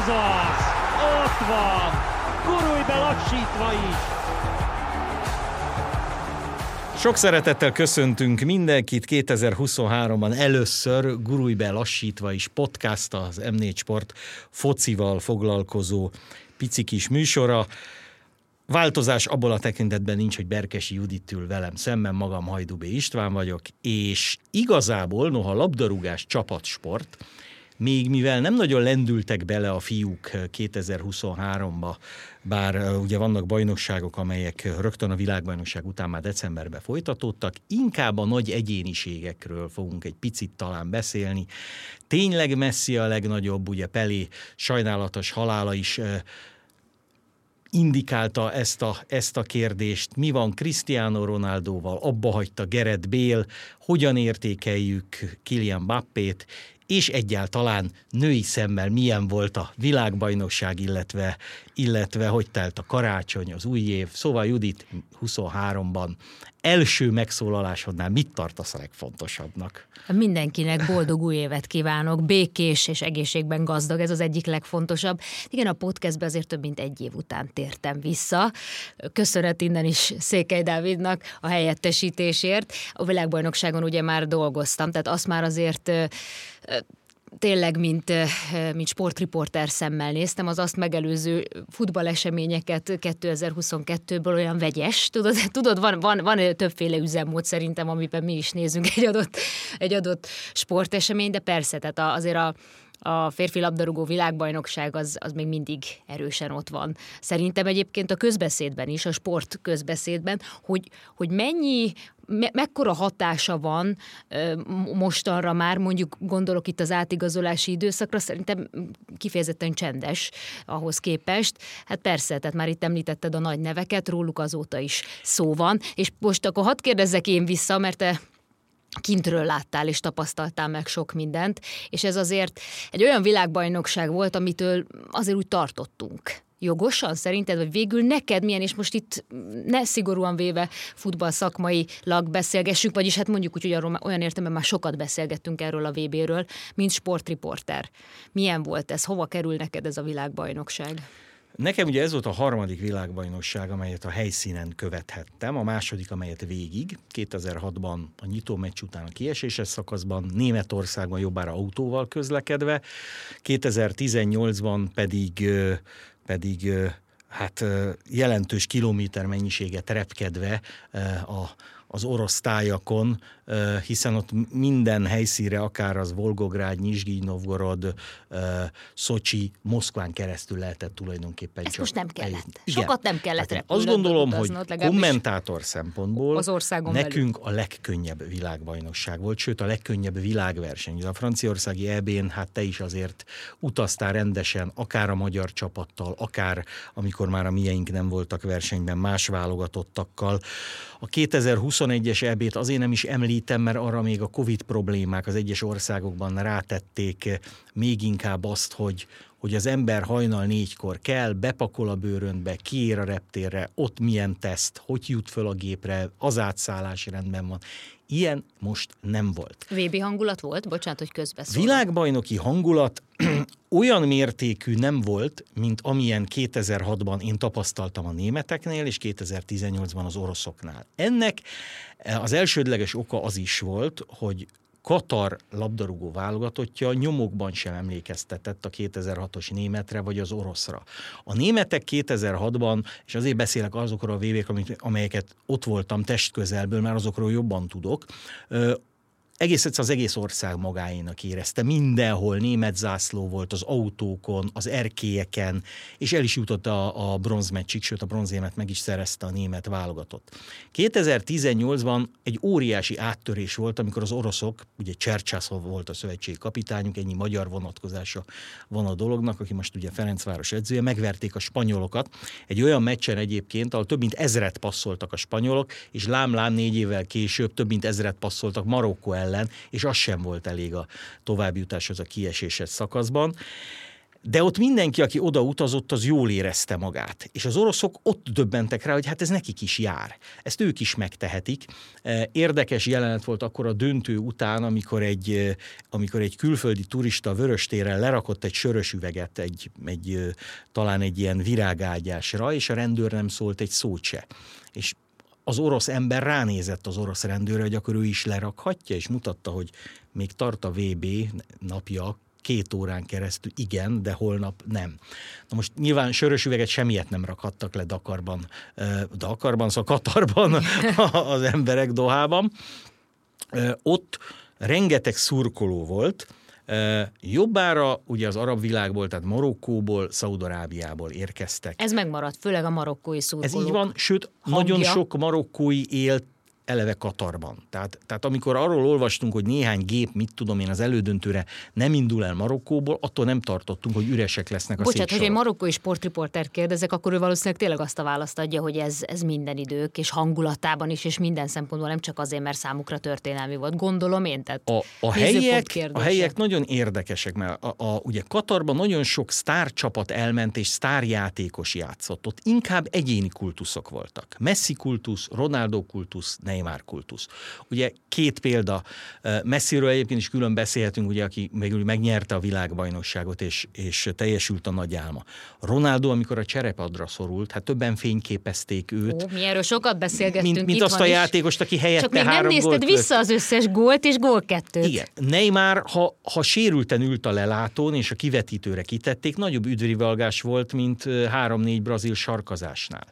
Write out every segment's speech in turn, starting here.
Ez az! Ott van! Gurulj be lassítva is! Sok szeretettel köszöntünk mindenkit 2023-ban először gurulj be lassítva is podcast az M4 Sport focival foglalkozó pici kis műsora. Változás abból a tekintetben nincs, hogy Berkesi Judit ül velem szemben, magam Hajdubé István vagyok, és igazából, noha labdarúgás csapatsport, még mivel nem nagyon lendültek bele a fiúk 2023-ba, bár ugye vannak bajnokságok, amelyek rögtön a világbajnokság után már decemberben folytatódtak, inkább a nagy egyéniségekről fogunk egy picit talán beszélni. Tényleg Messi a legnagyobb, ugye Pelé sajnálatos halála is indikálta ezt a, ezt a kérdést. Mi van Cristiano Ronaldoval, abba hagyta Gerett Bél, hogyan értékeljük Kilian Bappét, és egyáltalán női szemmel milyen volt a világbajnokság, illetve, illetve hogy telt a karácsony, az új év. Szóval Judit 23-ban első megszólalásodnál mit tartasz a legfontosabbnak? Mindenkinek boldog új évet kívánok, békés és egészségben gazdag, ez az egyik legfontosabb. Igen, a podcastbe azért több mint egy év után tértem vissza. Köszönet innen is Székely Dávidnak a helyettesítésért. A világbajnokságon ugye már dolgoztam, tehát azt már azért tényleg, mint, mint sportriporter szemmel néztem, az azt megelőző futballeseményeket 2022-ből olyan vegyes, tudod, tudod van, van, van többféle üzemmód szerintem, amiben mi is nézünk egy adott, egy adott sportesemény, de persze, tehát azért a, a férfi labdarúgó világbajnokság az, az még mindig erősen ott van. Szerintem egyébként a közbeszédben is, a sport közbeszédben, hogy, hogy mennyi, me, mekkora hatása van mostanra már, mondjuk gondolok itt az átigazolási időszakra, szerintem kifejezetten csendes ahhoz képest. Hát persze, tehát már itt említetted a nagy neveket, róluk azóta is szó van. És most akkor hadd kérdezzek én vissza, mert te kintről láttál és tapasztaltál meg sok mindent, és ez azért egy olyan világbajnokság volt, amitől azért úgy tartottunk jogosan szerinted, vagy végül neked milyen, és most itt ne szigorúan véve futball szakmailag beszélgessünk, vagyis hát mondjuk úgy, hogy arról olyan értem, már sokat beszélgettünk erről a VB-ről, mint sportriporter. Milyen volt ez? Hova kerül neked ez a világbajnokság? Nekem ugye ez volt a harmadik világbajnokság, amelyet a helyszínen követhettem, a második, amelyet végig, 2006-ban a nyitó meccs után a kieséses szakaszban, Németországban jobbára autóval közlekedve, 2018-ban pedig, pedig hát jelentős kilométer mennyiséget repkedve a, az orosz tájakon hiszen ott minden helyszíre, akár az Volgográd, Nyizsgyi, Novgorod, Szocsi, Moszkván keresztül lehetett tulajdonképpen Ezt csak. most nem kellett. Igen. Sokat nem kellett hát Azt gondolom, hogy kommentátor szempontból az országon nekünk belül. a legkönnyebb világbajnokság volt, sőt a legkönnyebb világverseny. A franciaországi EB-n hát te is azért utaztál rendesen, akár a magyar csapattal, akár amikor már a mieink nem voltak versenyben más válogatottakkal. A 2021-es EB-t azért nem is említ említem, mert arra még a Covid problémák az egyes országokban rátették még inkább azt, hogy, hogy az ember hajnal négykor kell, bepakol a bőrönbe, kiér a reptérre, ott milyen teszt, hogy jut föl a gépre, az átszállás rendben van. Ilyen most nem volt. VB hangulat volt? Bocsánat, hogy közbeszól. Világbajnoki hangulat olyan mértékű nem volt, mint amilyen 2006-ban én tapasztaltam a németeknél, és 2018-ban az oroszoknál. Ennek az elsődleges oka az is volt, hogy Katar labdarúgó válogatottja nyomokban sem emlékeztetett a 2006-os németre vagy az oroszra. A németek 2006-ban, és azért beszélek azokról a vb amelyeket ott voltam testközelből, mert azokról jobban tudok, egész egyszer az egész ország magáénak érezte. Mindenhol német zászló volt az autókon, az erkélyeken, és el is jutott a, a bronzmeccsig, sőt a bronzémet meg is szerezte a német válogatott. 2018-ban egy óriási áttörés volt, amikor az oroszok, ugye Csercsászov volt a szövetség kapitányuk, ennyi magyar vonatkozása van a dolognak, aki most ugye Ferencváros edzője, megverték a spanyolokat. Egy olyan meccsen egyébként, ahol több mint ezret passzoltak a spanyolok, és lám-lám négy évvel később több mint ezret passzoltak Marokkó ellen, ellen, és az sem volt elég a továbbjutáshoz a kieséses szakaszban. de ott mindenki, aki oda utazott, az jól érezte magát. És az oroszok ott döbbentek rá, hogy hát ez nekik is jár. Ezt ők is megtehetik. Érdekes jelenet volt akkor a döntő után, amikor egy, amikor egy külföldi turista vöröstéren lerakott egy sörös üveget, egy, egy, talán egy ilyen virágágyásra, és a rendőr nem szólt egy szót se. És az orosz ember ránézett az orosz rendőrre, hogy akkor ő is lerakhatja, és mutatta, hogy még tart a VB napja, két órán keresztül igen, de holnap nem. Na most nyilván sörös üveget semmiet nem rakhattak le Dakarban, Dakarban, szóval Katarban az emberek Dohában. Ott rengeteg szurkoló volt, Jobbára ugye az arab világból, tehát Marokkóból, Szaudarábiából érkeztek. Ez megmaradt, főleg a marokkói szurkolók. Ez így van, sőt, hangja. nagyon sok marokkói élt eleve Katarban. Tehát, tehát amikor arról olvastunk, hogy néhány gép, mit tudom én, az elődöntőre nem indul el Marokkóból, attól nem tartottunk, hogy üresek lesznek a Bocsánat, hogy egy marokkói sportriporter kérdezek, akkor ő valószínűleg tényleg azt a választ adja, hogy ez, ez minden idők, és hangulatában is, és minden szempontból nem csak azért, mert számukra történelmi volt. Gondolom én, tehát a, a, helyiek, a helyiek nagyon érdekesek, mert a, a, ugye Katarban nagyon sok sztárcsapat elment, és sztárjátékos játszott. Ott inkább egyéni kultuszok voltak. Messi kultusz, Ronaldo kultusz, Neymar kultusz. Ugye két példa, messziről egyébként is külön beszélhetünk, ugye, aki végül megnyerte a világbajnokságot, és, és teljesült a nagy álma. Ronaldo, amikor a cserepadra szorult, hát többen fényképezték őt. Ó, mi erről sokat beszélgettünk. Mint, mint azt a játékost, aki helyette Csak még nem nézted vissza az összes gólt és gól kettőt. Igen. Neymar, ha, ha sérülten ült a lelátón, és a kivetítőre kitették, nagyobb üdvrivalgás volt, mint három-négy brazil sarkazásnál.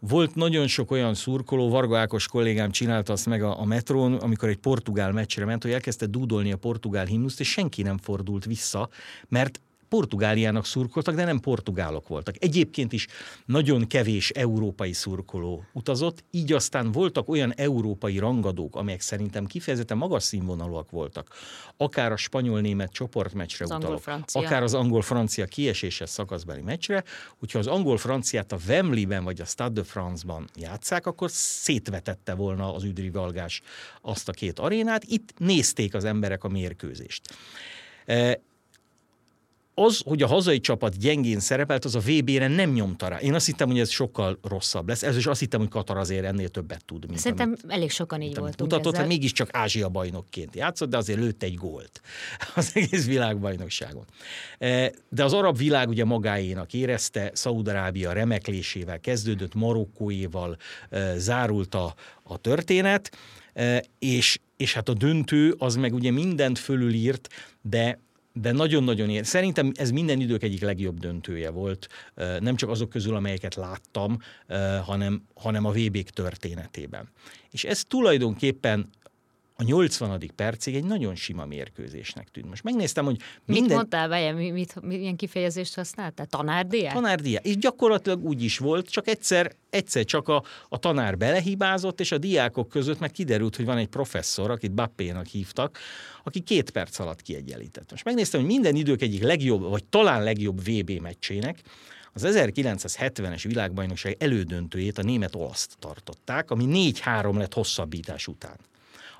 Volt nagyon sok olyan szurkoló, Varga Ákos kollégám csinálta azt meg a, a metrón, amikor egy portugál meccsre ment, hogy elkezdte dúdolni a portugál himnuszt, és senki nem fordult vissza, mert Portugáliának szurkoltak, de nem portugálok voltak. Egyébként is nagyon kevés európai szurkoló utazott, így aztán voltak olyan európai rangadók, amelyek szerintem kifejezetten magas színvonalúak voltak. Akár a spanyol-német csoportmeccsre az utalok, akár az angol-francia kieséses szakaszbeli meccsre, hogyha az angol-franciát a Wembley-ben vagy a Stade de France-ban játszák, akkor szétvetette volna az üdrivalgás azt a két arénát. Itt nézték az emberek a mérkőzést az, hogy a hazai csapat gyengén szerepelt, az a VB-re nem nyomta rá. Én azt hittem, hogy ez sokkal rosszabb lesz. Ez is azt hittem, hogy Katar azért ennél többet tud. Mint Szerintem amit, elég sokan így voltunk mutatott, ezzel. mégiscsak Ázsia bajnokként játszott, de azért lőtt egy gólt az egész világbajnokságon. E, de az arab világ ugye magáénak érezte, Szaúd-Arábia remeklésével kezdődött, Marokkóéval e, zárult a, a történet, e, és, és hát a döntő az meg ugye mindent fölülírt, de de nagyon-nagyon ér. Szerintem ez minden idők egyik legjobb döntője volt, nem csak azok közül, amelyeket láttam, hanem, hanem a vb történetében. És ez tulajdonképpen a 80. percig egy nagyon sima mérkőzésnek tűnt. Most megnéztem, hogy minden... Mit mondtál, vele? mit, mit, milyen kifejezést használtál? Tanárdia? Tanárdia. És gyakorlatilag úgy is volt, csak egyszer, egyszer csak a, a tanár belehibázott, és a diákok között meg kiderült, hogy van egy professzor, akit Bappénak hívtak, aki két perc alatt kiegyenlített. Most megnéztem, hogy minden idők egyik legjobb, vagy talán legjobb VB meccsének, az 1970-es világbajnokság elődöntőjét a német olaszt tartották, ami 4-3 lett hosszabbítás után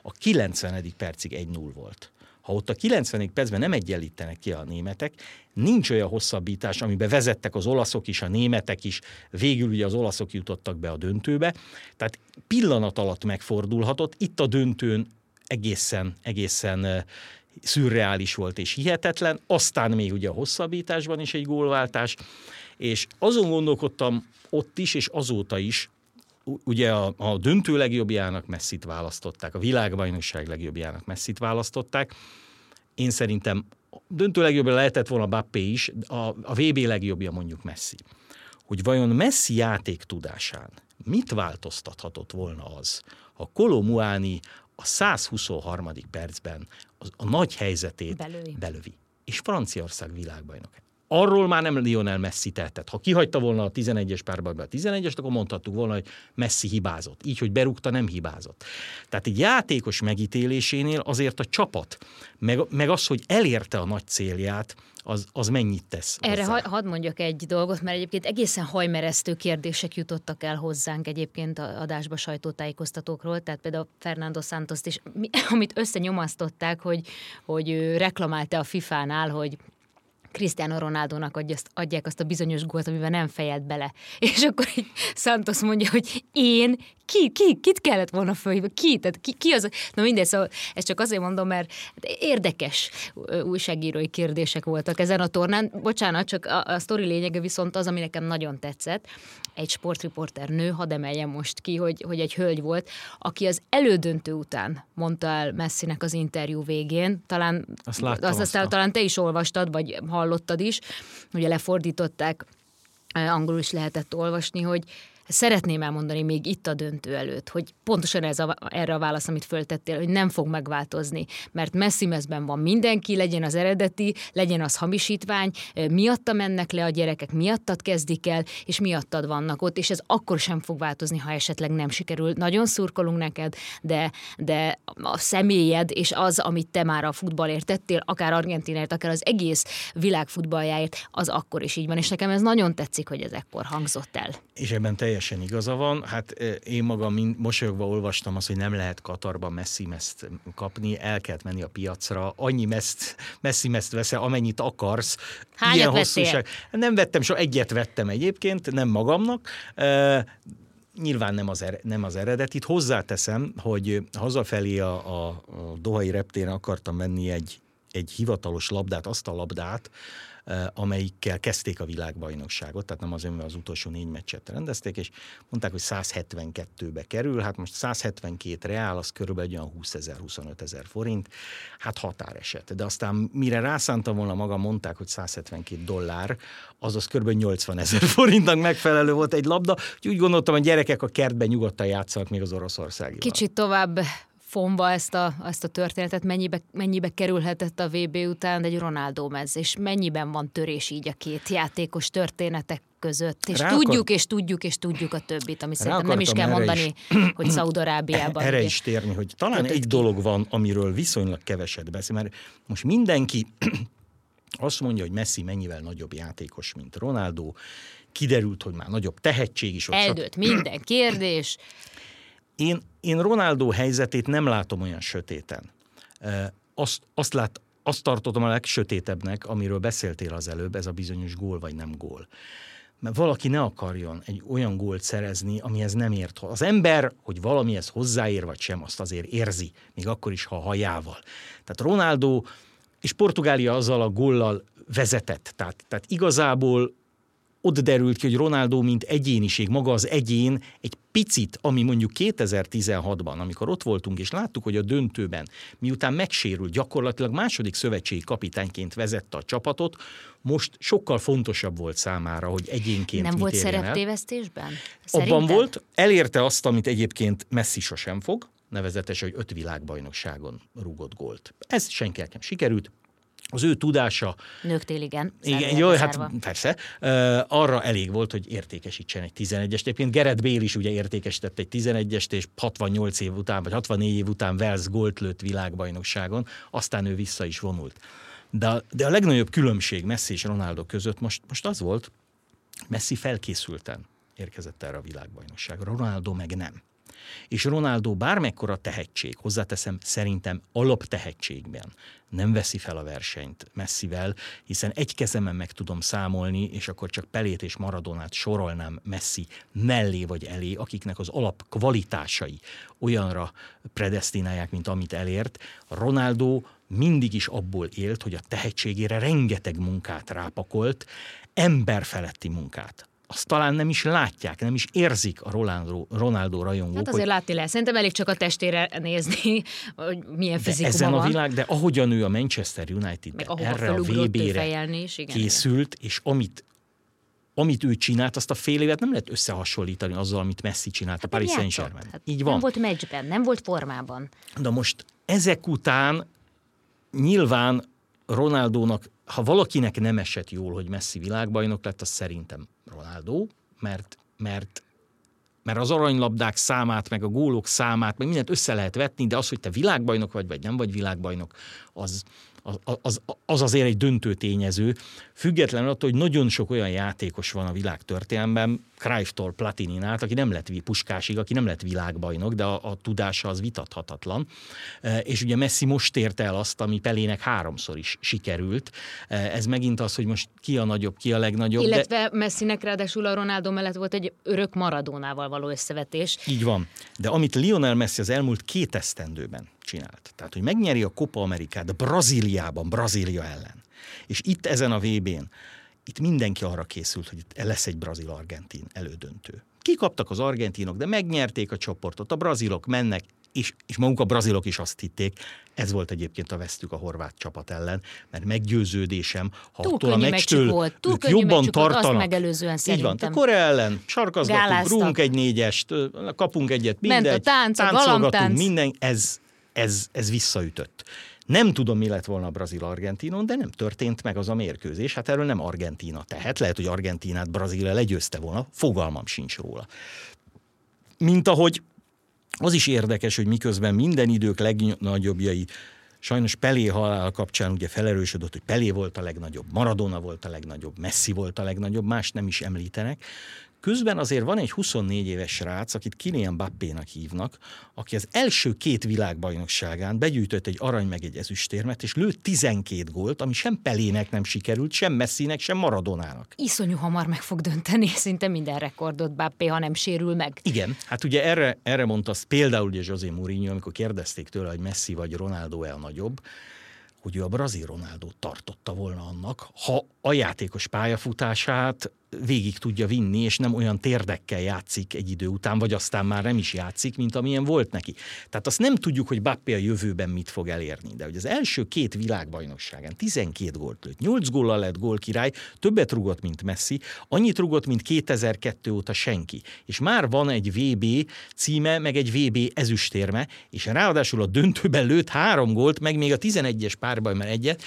a 90. percig 1-0 volt. Ha ott a 90. percben nem egyenlítenek ki a németek, nincs olyan hosszabbítás, amiben vezettek az olaszok is, a németek is, végül ugye az olaszok jutottak be a döntőbe. Tehát pillanat alatt megfordulhatott. Itt a döntőn egészen, egészen szürreális volt és hihetetlen, aztán még ugye a hosszabbításban is egy gólváltás, és azon gondolkodtam ott is, és azóta is, ugye a, a döntő legjobbjának messzit választották, a világbajnokság legjobbjának messzit választották. Én szerintem döntő legjobbja lehetett volna Bappé is, a, a VB legjobbja mondjuk Messi. Hogy vajon Messi játék tudásán mit változtathatott volna az, ha Kolomuáni a 123. percben a, a nagy helyzetét belövi. belövi és Franciaország világbajnok arról már nem Lionel Messi tehetett. Ha kihagyta volna a 11-es párbajba a 11-est, akkor mondhattuk volna, hogy Messi hibázott. Így, hogy berúgta, nem hibázott. Tehát egy játékos megítélésénél azért a csapat, meg, meg az, hogy elérte a nagy célját, az, az mennyit tesz. Erre ha, hadd mondjak egy dolgot, mert egyébként egészen hajmeresztő kérdések jutottak el hozzánk egyébként a adásba sajtótájékoztatókról, tehát például Fernando santos is, amit összenyomasztották, hogy, hogy ő reklamálta a FIFA-nál, hogy Cristiano Ronaldónak adják azt a bizonyos gólt, amiben nem fejelt bele. És akkor így Santos mondja, hogy én ki, ki, kit kellett volna fölhívni, ki, tehát ki, ki az, na mindegy, szóval ezt csak azért mondom, mert érdekes újságírói kérdések voltak ezen a tornán. Bocsánat, csak a, a sztori lényege viszont az, ami nekem nagyon tetszett. Egy sportriporter nő, hadd emeljem most ki, hogy, hogy egy hölgy volt, aki az elődöntő után mondta el Messinek az interjú végén, talán azt, láttam, azt aztán talán te is olvastad, vagy hallottad is, ugye lefordították, angolul is lehetett olvasni, hogy szeretném elmondani még itt a döntő előtt, hogy pontosan ez a, erre a válasz, amit föltettél, hogy nem fog megváltozni, mert messzi mezben van mindenki, legyen az eredeti, legyen az hamisítvány, miatta mennek le a gyerekek, miattad kezdik el, és miattad vannak ott, és ez akkor sem fog változni, ha esetleg nem sikerül. Nagyon szurkolunk neked, de, de a személyed és az, amit te már a futballért tettél, akár Argentinért, akár az egész világ futballjáért, az akkor is így van, és nekem ez nagyon tetszik, hogy ez ekkor hangzott el. És ebben teljesen igaza van. Hát én magam mind, mosolyogva olvastam azt, hogy nem lehet Katarban messzi meszt kapni, el kellett menni a piacra, annyi meszt, messzi meszt veszel, amennyit akarsz. Hányat Ilyen hosszúság. Nem vettem, so egyet vettem egyébként, nem magamnak. Nyilván nem az, er, nem az eredetit. Hozzáteszem, hogy hazafelé a, a, a Dohai reptéren akartam venni egy, egy hivatalos labdát, azt a labdát, amelyikkel kezdték a világbajnokságot, tehát nem az önvel az utolsó négy meccset rendezték, és mondták, hogy 172-be kerül, hát most 172 reál, az körülbelül olyan 20 ezer, 25 ezer forint, hát határeset. De aztán mire rászántam volna maga, mondták, hogy 172 dollár, azaz kb. 80 ezer forintnak megfelelő volt egy labda, úgy gondoltam, hogy gyerekek a kertben nyugodtan játszanak még az Oroszországi. Kicsit tovább fonva ezt a, ezt a történetet, mennyibe, mennyibe kerülhetett a VB után egy Ronaldo mez, és mennyiben van törés így a két játékos történetek között. És Rá tudjuk, akar... és tudjuk, és tudjuk a többit, ami Rá szerintem nem is kell mondani, is. hogy Szaudarábiában. Erre is térni, hogy talán egy ki. dolog van, amiről viszonylag keveset beszél, mert most mindenki azt mondja, hogy Messi mennyivel nagyobb játékos, mint Ronaldo, kiderült, hogy már nagyobb tehetség is. Eldőlt minden kérdés. Én, én Ronaldo helyzetét nem látom olyan sötéten. Azt, azt, lát, azt tartottam a legsötétebbnek, amiről beszéltél az előbb, ez a bizonyos gól vagy nem gól. Mert valaki ne akarjon egy olyan gólt szerezni, amihez nem ért. Az ember, hogy valamihez hozzáér vagy sem, azt azért érzi, még akkor is, ha hajával. Tehát Ronaldo és Portugália azzal a góllal vezetett. Tehát, tehát igazából ott derült ki, hogy Ronaldo, mint egyéniség, maga az egyén egy picit, ami mondjuk 2016-ban, amikor ott voltunk, és láttuk, hogy a döntőben, miután megsérült, gyakorlatilag második szövetségi kapitányként vezette a csapatot, most sokkal fontosabb volt számára, hogy egyénként Nem volt szereptévesztésben? Abban volt, elérte azt, amit egyébként Messi sosem fog, nevezetesen, hogy öt világbajnokságon rúgott gólt. Ez senki nem sikerült, az ő tudása... Nőktél, igen. Igen, jó, hát persze. Uh, arra elég volt, hogy értékesítsen egy 11-est. Egyébként Gerett Bél is ugye értékesített egy 11-est, és 68 év után, vagy 64 év után Wales gólt lőtt világbajnokságon, aztán ő vissza is vonult. De, a, de a legnagyobb különbség Messi és Ronaldo között most, most az volt, Messi felkészülten érkezett erre a világbajnokságra, Ronaldo meg nem. És Ronaldo bármekkora tehetség, hozzáteszem szerintem alaptehetségben nem veszi fel a versenyt messzivel, hiszen egy kezemen meg tudom számolni, és akkor csak Pelét és Maradonát sorolnám Messi mellé vagy elé, akiknek az alap kvalitásai olyanra predestinálják, mint amit elért. Ronaldo mindig is abból élt, hogy a tehetségére rengeteg munkát rápakolt, emberfeletti munkát azt talán nem is látják, nem is érzik a Ronaldo, Ronaldo rajongók. Hát azért hogy... látni lehet. Szerintem elég csak a testére nézni, hogy milyen fizikuma ezen van. a világ, de ahogyan ő a Manchester United erre a VB-re is, igen, készült, igen. és amit amit ő csinált, azt a fél évet nem lehet összehasonlítani azzal, amit Messi csinált hát a Paris Saint-Germain. Hát Így van. Nem volt meccsben, nem volt formában. De most ezek után nyilván Ronaldónak ha valakinek nem esett jól, hogy Messi világbajnok lett, az szerintem Ronaldo, mert, mert mert az aranylabdák számát, meg a gólok számát, meg mindent össze lehet vetni, de az, hogy te világbajnok vagy, vagy nem vagy világbajnok, az, az, az, az azért egy döntő tényező, függetlenül attól, hogy nagyon sok olyan játékos van a világ történelemben, Cruyff-tól Platinin át, aki nem lett puskásig, aki nem lett világbajnok, de a, a tudása az vitathatatlan. E, és ugye Messi most érte el azt, ami Pelének háromszor is sikerült. E, ez megint az, hogy most ki a nagyobb, ki a legnagyobb. Illetve de... Messinek ráadásul a Ronaldo mellett volt egy örök Maradónával való összevetés. Így van. De amit Lionel Messi az elmúlt két esztendőben csinált, tehát hogy megnyeri a Copa Amerikát Brazíliában, Brazília ellen, és itt ezen a VB-n itt mindenki arra készült, hogy itt lesz egy brazil-argentin elődöntő. Kikaptak az argentinok, de megnyerték a csoportot, a brazilok mennek, és, és maguk a brazilok is azt hitték, ez volt egyébként a vesztük a horvát csapat ellen, mert meggyőződésem, ha túl attól a meccstől volt, túl jobban tartanak. Azt megelőzően Így van, Korea ellen sarkazgatunk, rúgunk egy négyest, kapunk egyet, mindegy, Ment a tánc, a minden, ez, ez, ez visszaütött. Nem tudom, mi lett volna a Brazil-Argentinon, de nem történt meg az a mérkőzés. Hát erről nem Argentína tehet. Lehet, hogy Argentinát Brazília legyőzte volna, fogalmam sincs róla. Mint ahogy az is érdekes, hogy miközben minden idők legnagyobbjai Sajnos Pelé halál kapcsán ugye felerősödött, hogy Pelé volt a legnagyobb, Maradona volt a legnagyobb, Messi volt a legnagyobb, más nem is említenek. Közben azért van egy 24 éves srác, akit Kylian Bappénak hívnak, aki az első két világbajnokságán begyűjtött egy arany meg egy ezüstérmet, és lőtt 12 gólt, ami sem Pelének nem sikerült, sem Messinek, sem Maradonának. Iszonyú hamar meg fog dönteni szinte minden rekordot Bappé, ha nem sérül meg. Igen, hát ugye erre, erre mondta azt például ugye José Mourinho, amikor kérdezték tőle, hogy Messi vagy Ronaldo el nagyobb, hogy ő a brazil Ronaldo tartotta volna annak, ha a játékos pályafutását végig tudja vinni, és nem olyan térdekkel játszik egy idő után, vagy aztán már nem is játszik, mint amilyen volt neki. Tehát azt nem tudjuk, hogy Bappé a jövőben mit fog elérni, de hogy az első két világbajnokságán 12 gólt lőtt, 8 góllal lett gólkirály, többet rugott, mint Messi, annyit rugott, mint 2002 óta senki. És már van egy VB címe, meg egy VB ezüstérme, és ráadásul a döntőben lőtt három gólt, meg még a 11-es párbajban egyet,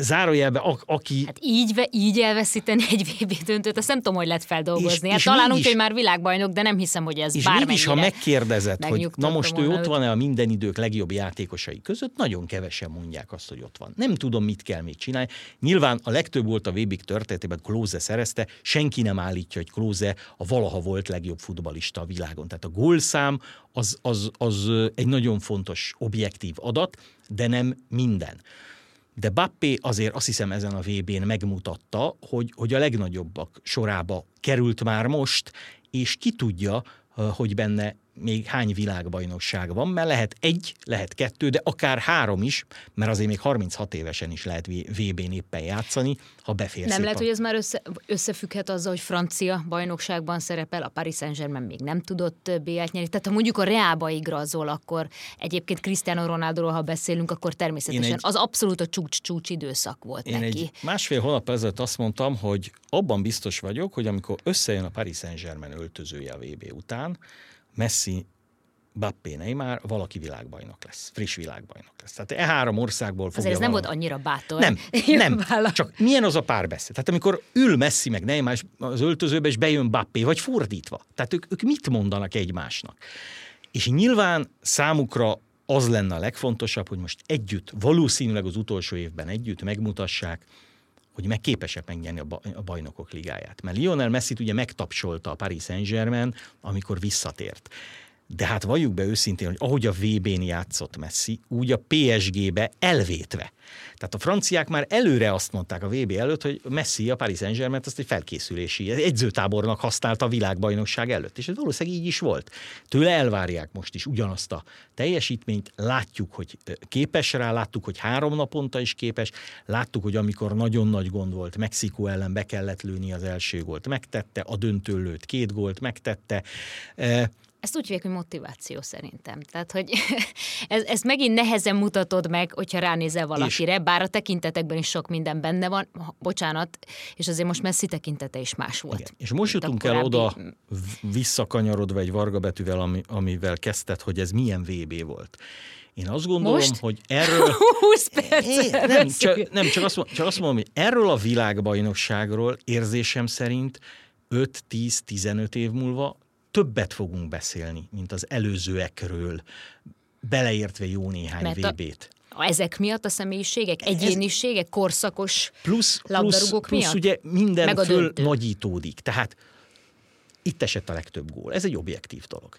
zárójelben, a, aki... Hát így, így elveszíteni egy VB döntőt, azt nem tudom, hogy lehet feldolgozni. És, hát és talán úgy, hogy már világbajnok, de nem hiszem, hogy ez és mégis, ha megkérdezed, hogy na most ő ott van-e a minden idők legjobb játékosai között, nagyon kevesen mondják azt, hogy ott van. Nem tudom, mit kell még csinálni. Nyilván a legtöbb volt a Vébik történetében, Klóze szerezte, senki nem állítja, hogy Klóze a valaha volt legjobb futbalista a világon. Tehát a gólszám az, az, az egy nagyon fontos objektív adat, de nem minden. De Bappé azért azt hiszem ezen a VB-n megmutatta, hogy, hogy a legnagyobbak sorába került már most, és ki tudja, hogy benne még hány világbajnokság van, mert lehet egy, lehet kettő, de akár három is, mert azért még 36 évesen is lehet VB-n éppen játszani, ha befér Nem lehet, a... hogy ez már össze, összefügghet azzal, hogy francia bajnokságban szerepel, a Paris Saint-Germain még nem tudott b nyerni. Tehát ha mondjuk a Reába igazol, akkor egyébként Cristiano Ronaldoról, ha beszélünk, akkor természetesen egy, az abszolút a csúcs-csúcs időszak volt én neki. Egy másfél hónap ezelőtt azt mondtam, hogy abban biztos vagyok, hogy amikor összejön a Paris Saint-Germain öltözője a VB után, Messi, Bappé, Neymar, valaki világbajnok lesz, friss világbajnok lesz. Tehát e három országból fogja Azért ez nem volt annyira bátor. Nem, nem. Csak milyen az a párbeszéd? Tehát amikor ül Messi meg Neymar az öltözőbe, és bejön Bappé, vagy fordítva. Tehát ők, ők mit mondanak egymásnak? És nyilván számukra az lenne a legfontosabb, hogy most együtt, valószínűleg az utolsó évben együtt megmutassák, hogy meg képesek megnyerni a bajnokok ligáját. Mert Lionel Messi ugye megtapsolta a Paris Saint-Germain, amikor visszatért. De hát valljuk be őszintén, hogy ahogy a VB-n játszott Messi, úgy a PSG-be elvétve. Tehát a franciák már előre azt mondták a VB előtt, hogy Messi a Paris Saint-Germain azt egy felkészülési egyzőtábornak használta a világbajnokság előtt. És ez valószínűleg így is volt. Tőle elvárják most is ugyanazt a teljesítményt, látjuk, hogy képes rá, láttuk, hogy három naponta is képes, láttuk, hogy amikor nagyon nagy gond volt, Mexikó ellen be kellett lőni az első gólt, megtette, a döntő lőtt két gólt, megtette. Ezt úgy hívják, hogy motiváció szerintem. Tehát, hogy ez, ezt megint nehezen mutatod meg, hogyha ránézel valakire, és... bár a tekintetekben is sok minden benne van, bocsánat, és azért most messzi tekintete is más volt. Igen. És most jutunk korábbi... el oda visszakanyarodva egy varga betűvel, ami, amivel kezdted, hogy ez milyen VB volt. Én azt gondolom, Most? hogy erről... 20 perc nem, csak, nem csak, azt, csak azt mondom, hogy erről a világbajnokságról érzésem szerint 5-10-15 év múlva többet fogunk beszélni, mint az előzőekről, beleértve jó néhány VB-t. Ezek miatt a személyiségek, egyéniségek, korszakos plusz, labdarúgók plusz, miatt? plusz ugye minden Meg a föl nagyítódik. Tehát itt esett a legtöbb gól. Ez egy objektív dolog.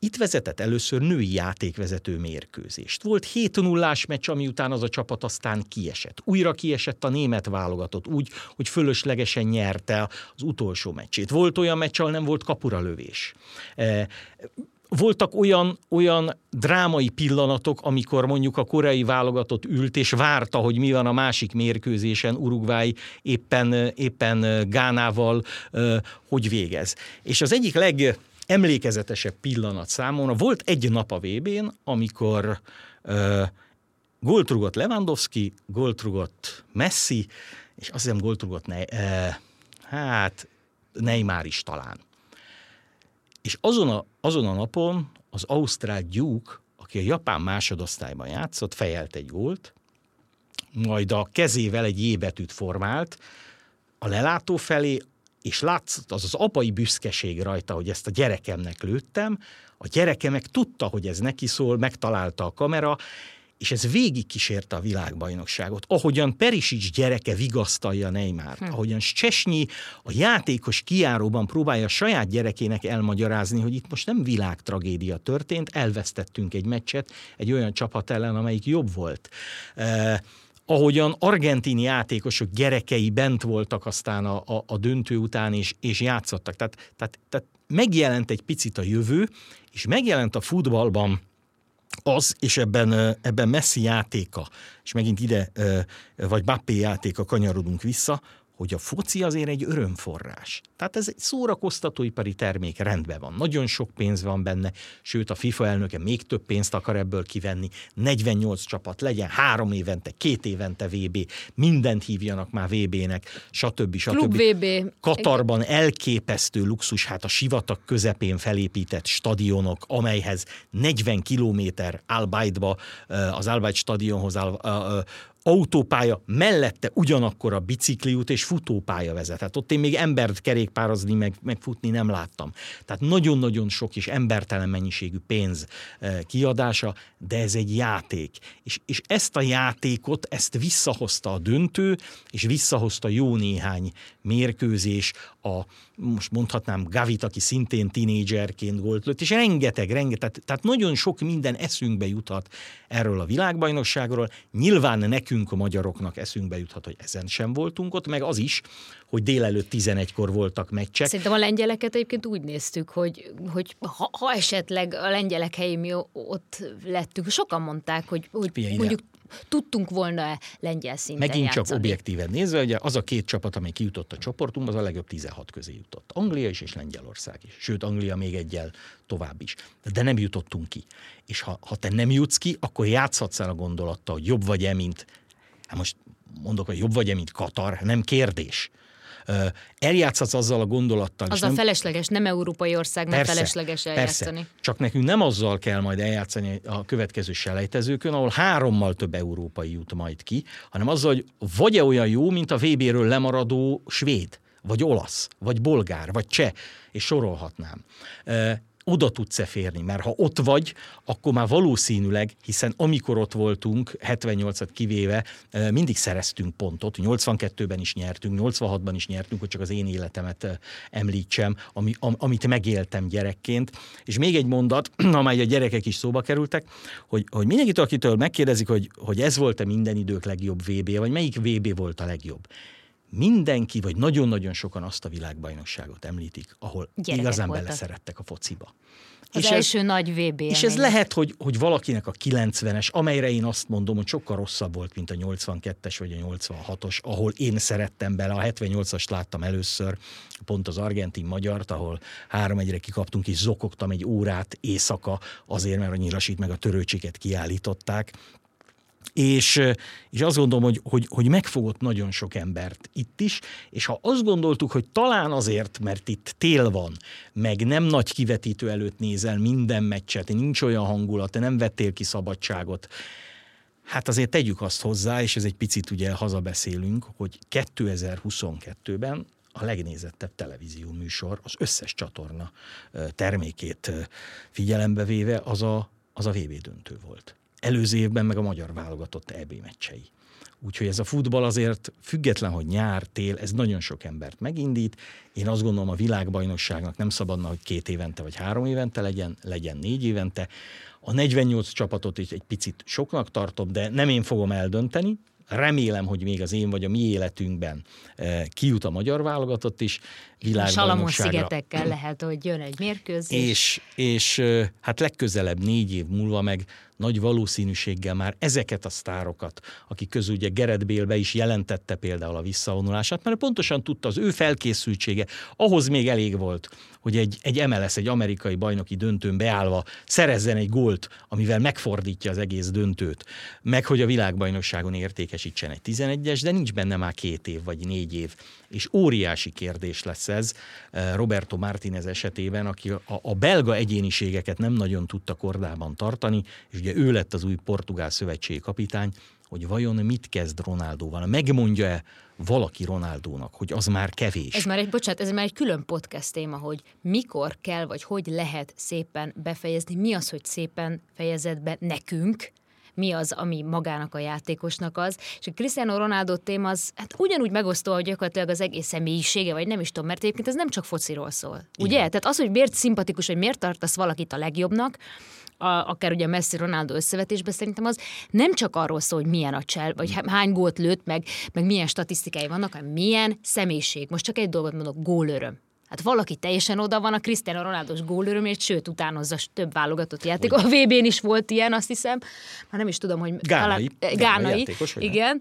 Itt vezetett először női játékvezető mérkőzést. Volt 7 0 meccs, ami után az a csapat aztán kiesett. Újra kiesett a német válogatott úgy, hogy fölöslegesen nyerte az utolsó meccsét. Volt olyan meccs, ahol nem volt kapura lövés. Eh, voltak olyan, olyan drámai pillanatok, amikor mondjuk a koreai válogatott ült és várta, hogy mi van a másik mérkőzésen, Uruguay éppen, éppen Gánával, eh, hogy végez. És az egyik leg emlékezetesebb pillanat számomra volt egy nap a VB-n, amikor uh, gólt rugott Lewandowski, gólt rugott Messi, és azt hiszem gólt rugott ne, uh, hát Neymar is talán. És azon a, azon a napon az Ausztrál Duke, aki a japán másodosztályban játszott, fejelt egy gólt, majd a kezével egy J betűt formált, a lelátó felé és látszott az az apai büszkeség rajta, hogy ezt a gyerekemnek lőttem, a gyereke meg tudta, hogy ez neki szól, megtalálta a kamera, és ez végig kísérte a világbajnokságot. Ahogyan Perisic gyereke vigasztalja Neymart, hm. ahogyan Csesnyi a játékos kiáróban próbálja a saját gyerekének elmagyarázni, hogy itt most nem világtragédia történt, elvesztettünk egy meccset egy olyan csapat ellen, amelyik jobb volt. Uh, ahogyan argentini játékosok gyerekei bent voltak aztán a, a, a döntő után, és, és játszottak. Tehát, tehát, tehát megjelent egy picit a jövő, és megjelent a futballban az, és ebben, ebben Messi játéka, és megint ide, vagy Bappé játéka kanyarodunk vissza, hogy a foci azért egy örömforrás. Tehát ez egy szórakoztatóipari termék, rendben van. Nagyon sok pénz van benne, sőt a FIFA elnöke még több pénzt akar ebből kivenni. 48 csapat legyen, három évente, két évente VB, mindent hívjanak már VB-nek, stb. stb. Klub VB. Katarban elképesztő luxus, hát a sivatag közepén felépített stadionok, amelyhez 40 kilométer Albaidba, az Albaid stadionhoz autópálya, mellette ugyanakkor a bicikliút és futópálya vezet. Hát ott én még embert kerékpározni, meg, meg futni nem láttam. Tehát nagyon-nagyon sok és embertelen mennyiségű pénz eh, kiadása, de ez egy játék. És, és ezt a játékot, ezt visszahozta a döntő, és visszahozta jó néhány mérkőzés, a, most mondhatnám Gavit, aki szintén tinédzserként volt lőtt, és rengeteg, rengeteg, tehát nagyon sok minden eszünkbe juthat erről a világbajnokságról. Nyilván nekünk, a magyaroknak eszünkbe juthat, hogy ezen sem voltunk ott, meg az is, hogy délelőtt 11-kor voltak meccsek. Szerintem a lengyeleket egyébként úgy néztük, hogy, hogy ha, ha esetleg a lengyelek helyén mi ott lettünk, sokan mondták, hogy, hogy mondjuk tudtunk volna lengyel szinten Megint játszani. csak objektíven nézve, ugye az a két csapat, amely kijutott a csoportunkba, az a legjobb 16 közé jutott. Anglia is és Lengyelország is. Sőt, Anglia még egyel tovább is. De nem jutottunk ki. És ha, ha te nem jutsz ki, akkor játszhatsz el a gondolattal, hogy jobb vagy-e, mint hát most mondok, hogy jobb vagy-e, mint Katar, nem kérdés eljátszhatsz azzal a gondolattal. Az a nem... felesleges, nem európai ország, nem felesleges eljátszani. Persze. Csak nekünk nem azzal kell majd eljátszani a következő selejtezőkön, ahol hárommal több európai jut majd ki, hanem azzal, hogy vagy-e olyan jó, mint a VB-ről lemaradó svéd, vagy olasz, vagy bolgár, vagy cseh, és sorolhatnám oda tudsz-e férni, mert ha ott vagy, akkor már valószínűleg, hiszen amikor ott voltunk, 78-at kivéve, mindig szereztünk pontot, 82-ben is nyertünk, 86-ban is nyertünk, hogy csak az én életemet említsem, ami, am, amit megéltem gyerekként. És még egy mondat, amely a gyerekek is szóba kerültek, hogy, hogy mindenkitől, akitől megkérdezik, hogy, hogy ez volt-e minden idők legjobb VB, vagy melyik VB volt a legjobb mindenki, vagy nagyon-nagyon sokan azt a világbajnokságot említik, ahol Gyerekek igazán voltak. beleszerettek a fociba. Az és első ez, nagy VB. És ez lehet, hogy, hogy valakinek a 90-es, amelyre én azt mondom, hogy sokkal rosszabb volt, mint a 82-es vagy a 86-os, ahol én szerettem bele. A 78-ast láttam először, pont az argentin magyart, ahol három egyre kikaptunk, és zokogtam egy órát éjszaka azért, mert a nyilasít meg a törőcséket kiállították és, és azt gondolom, hogy, hogy, hogy megfogott nagyon sok embert itt is, és ha azt gondoltuk, hogy talán azért, mert itt tél van, meg nem nagy kivetítő előtt nézel minden meccset, nincs olyan hangulat, te nem vettél ki szabadságot, Hát azért tegyük azt hozzá, és ez egy picit ugye hazabeszélünk, hogy 2022-ben a legnézettebb televízió műsor, az összes csatorna termékét figyelembe véve, az a, az a VB döntő volt. Előző évben meg a magyar válogatott EB meccsei. Úgyhogy ez a futball azért független, hogy nyár, tél, ez nagyon sok embert megindít. Én azt gondolom, a világbajnokságnak nem szabadna, hogy két évente vagy három évente legyen, legyen négy évente. A 48 csapatot is egy picit soknak tartom, de nem én fogom eldönteni, remélem, hogy még az én vagy a mi életünkben eh, kijut a magyar válogatott is Salamon szigetekkel lehet, hogy jön egy mérkőzés. És, és hát legközelebb négy év múlva meg nagy valószínűséggel már ezeket a sztárokat, akik közül ugye Gerett Bélbe is jelentette például a visszavonulását, mert pontosan tudta, az ő felkészültsége, ahhoz még elég volt, hogy egy, egy MLS, egy amerikai bajnoki döntőn beállva szerezzen egy gólt, amivel megfordítja az egész döntőt, meg hogy a világbajnokságon értékesítsen egy 11-es, de nincs benne már két év vagy négy év. És óriási kérdés lesz ez eh, Roberto Martinez esetében, aki a, a belga egyéniségeket nem nagyon tudta kordában tartani, és ugye ő lett az új portugál szövetségi kapitány, hogy vajon mit kezd Ronaldóval. Megmondja-e valaki Ronaldónak, hogy az már kevés? Ez már egy, bocsánat, ez már egy külön podcast téma, hogy mikor kell, vagy hogy lehet szépen befejezni, mi az, hogy szépen fejezed be nekünk, mi az, ami magának a játékosnak az. És a Cristiano Ronaldo téma az hát ugyanúgy megosztó, hogy gyakorlatilag az egész személyisége, vagy nem is tudom, mert egyébként ez nem csak fociról szól. Ugye? Igen. Tehát az, hogy miért szimpatikus, hogy miért tartasz valakit a legjobbnak, a, akár ugye a Messi Ronaldo összevetésben szerintem az nem csak arról szól, hogy milyen a csel, vagy hány gólt lőtt, meg, meg milyen statisztikái vannak, hanem milyen személyiség. Most csak egy dolgot mondok, gólöröm. Hát valaki teljesen oda van a Cristiano Ronaldos gólörömért, sőt, utánozza több válogatott játék. A VB-n is volt ilyen, azt hiszem. Már nem is tudom, hogy... Gánai. Talán, Gánai, játékos, igen.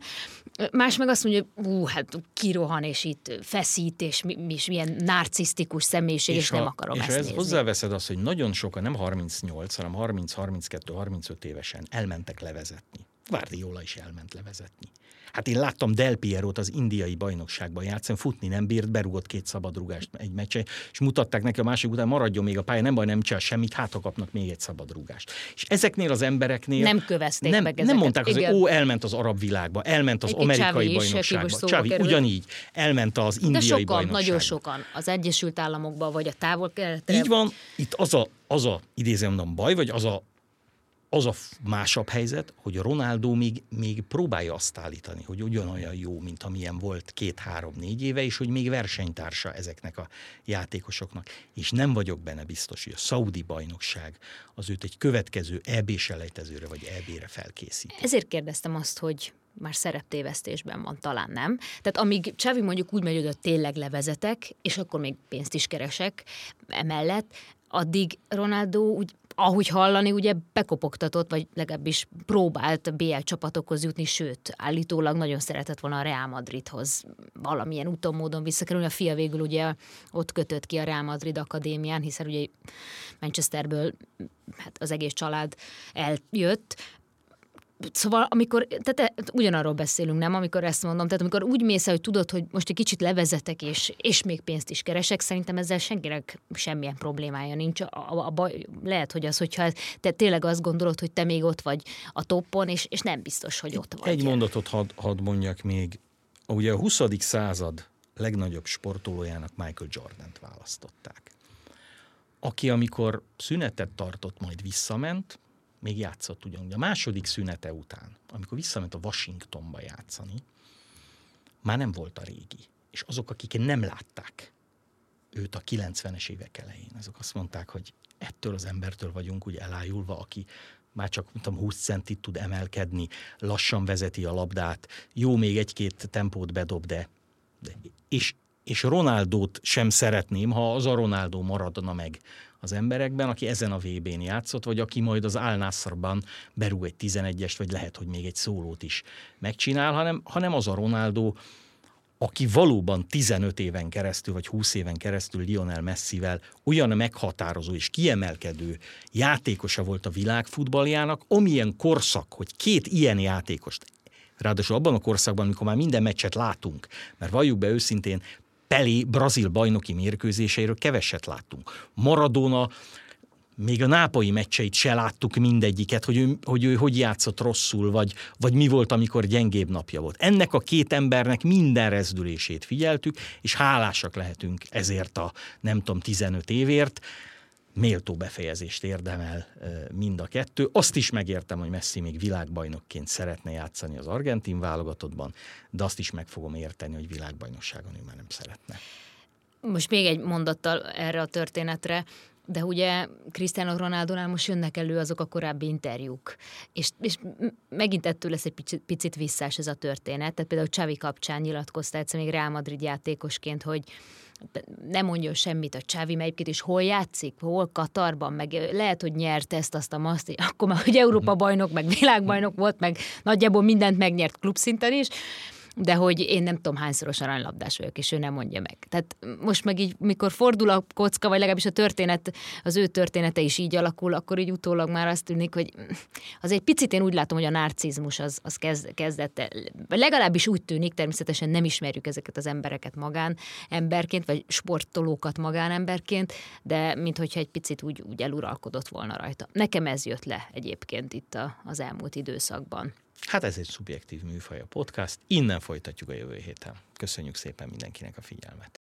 Más meg azt mondja, hogy ú, hát kirohan, és itt feszít, és, mi, és milyen narcisztikus személyiség, és, és nem akarom és ezt ez nézni. hozzáveszed azt, hogy nagyon sokan, nem 38, hanem 30, 32, 35 évesen elmentek levezetni. Guardiola is elment levezetni. Hát én láttam Del Pierót az indiai bajnokságban játszani, futni nem bírt, berúgott két szabadrúgást egy meccse, és mutatták neki a másik után, maradjon még a pálya, nem baj, nem csinál semmit, hát ha kapnak még egy szabadrúgást. És ezeknél az embereknél nem kövezték nem, meg ezeket. Nem mondták, hogy ó, elment az arab világba, elment az Egy amerikai bajnokságba. Csávi ugyanígy, elment az De indiai sokan, bajnokságba. nagyon sokan az Egyesült Államokban, vagy a távol keletre. Így van, itt az a, az a idézem mondom, baj, vagy az a az a másabb helyzet, hogy Ronaldo még, még próbálja azt állítani, hogy ugyanolyan jó, mint amilyen volt két-három-négy éve, és hogy még versenytársa ezeknek a játékosoknak. És nem vagyok benne biztos, hogy a szaudi bajnokság az őt egy következő EB-selejtezőre vagy EB-re felkészít. Ezért kérdeztem azt, hogy már szereptévesztésben van, talán nem. Tehát amíg Csavi mondjuk úgy megy, hogy tényleg levezetek, és akkor még pénzt is keresek emellett, addig Ronaldo úgy ahogy hallani, ugye bekopogtatott, vagy legalábbis próbált BL csapatokhoz jutni, sőt, állítólag nagyon szeretett volna a Real Madridhoz valamilyen úton, módon visszakerülni. A fia végül ugye ott kötött ki a Real Madrid akadémián, hiszen ugye Manchesterből hát az egész család eljött, Szóval, amikor, tehát ugyanarról beszélünk, nem, amikor ezt mondom, tehát amikor úgy mész hogy tudod, hogy most egy kicsit levezetek, és, és még pénzt is keresek, szerintem ezzel senkinek semmilyen problémája nincs. A, a, a baj, lehet, hogy az, hogyha te tényleg azt gondolod, hogy te még ott vagy a toppon, és, és nem biztos, hogy ott vagy. Egy mondatot hadd had mondjak még. Ugye a 20. század legnagyobb sportolójának Michael Jordan-t választották. Aki amikor szünetet tartott, majd visszament, még játszott ugyanúgy. A második szünete után, amikor visszament a Washingtonba játszani, már nem volt a régi. És azok, akik nem látták őt a 90-es évek elején, azok azt mondták, hogy ettől az embertől vagyunk úgy elájulva, aki már csak mondtam, 20 centit tud emelkedni, lassan vezeti a labdát, jó, még egy-két tempót bedob, de, de és, és Ronaldót sem szeretném, ha az a Ronaldo maradna meg az emberekben, aki ezen a VB-n játszott, vagy aki majd az Al berúg egy 11-est, vagy lehet, hogy még egy szólót is megcsinál, hanem, hanem az a Ronaldo, aki valóban 15 éven keresztül, vagy 20 éven keresztül Lionel Messivel olyan meghatározó és kiemelkedő játékosa volt a világfutballjának, amilyen korszak, hogy két ilyen játékost Ráadásul abban a korszakban, amikor már minden meccset látunk, mert valljuk be őszintén, Pelé brazil bajnoki mérkőzéseiről keveset láttunk. Maradona még a nápai meccseit se láttuk mindegyiket, hogy ő, hogy ő hogy játszott rosszul, vagy, vagy mi volt, amikor gyengébb napja volt. Ennek a két embernek minden rezdülését figyeltük, és hálásak lehetünk ezért a nem tudom 15 évért, méltó befejezést érdemel mind a kettő. Azt is megértem, hogy Messi még világbajnokként szeretne játszani az argentin válogatottban, de azt is meg fogom érteni, hogy világbajnokságon ő már nem szeretne. Most még egy mondattal erre a történetre de ugye Cristiano Ronaldo-nál most jönnek elő azok a korábbi interjúk, és, és megint ettől lesz egy picit, picit visszás ez a történet. Tehát például Csavi kapcsán nyilatkozta egyszer még Real Madrid játékosként, hogy nem mondjon semmit a Csávi, melyiket is hol játszik, hol Katarban, meg lehet, hogy nyert ezt, azt a maszt, akkor már, hogy Európa bajnok, meg világbajnok volt, meg nagyjából mindent megnyert klubszinten is, de hogy én nem tudom hányszoros aranylabdás vagyok, és ő nem mondja meg. Tehát most meg így, mikor fordul a kocka, vagy legalábbis a történet, az ő története is így alakul, akkor így utólag már azt tűnik, hogy az egy picit én úgy látom, hogy a narcizmus az, az kezd, kezdett, legalábbis úgy tűnik, természetesen nem ismerjük ezeket az embereket magán emberként, vagy sportolókat magánemberként, de mintha egy picit úgy, úgy eluralkodott volna rajta. Nekem ez jött le egyébként itt a, az elmúlt időszakban. Hát ez egy szubjektív műfaj a podcast, innen folytatjuk a jövő héten. Köszönjük szépen mindenkinek a figyelmet.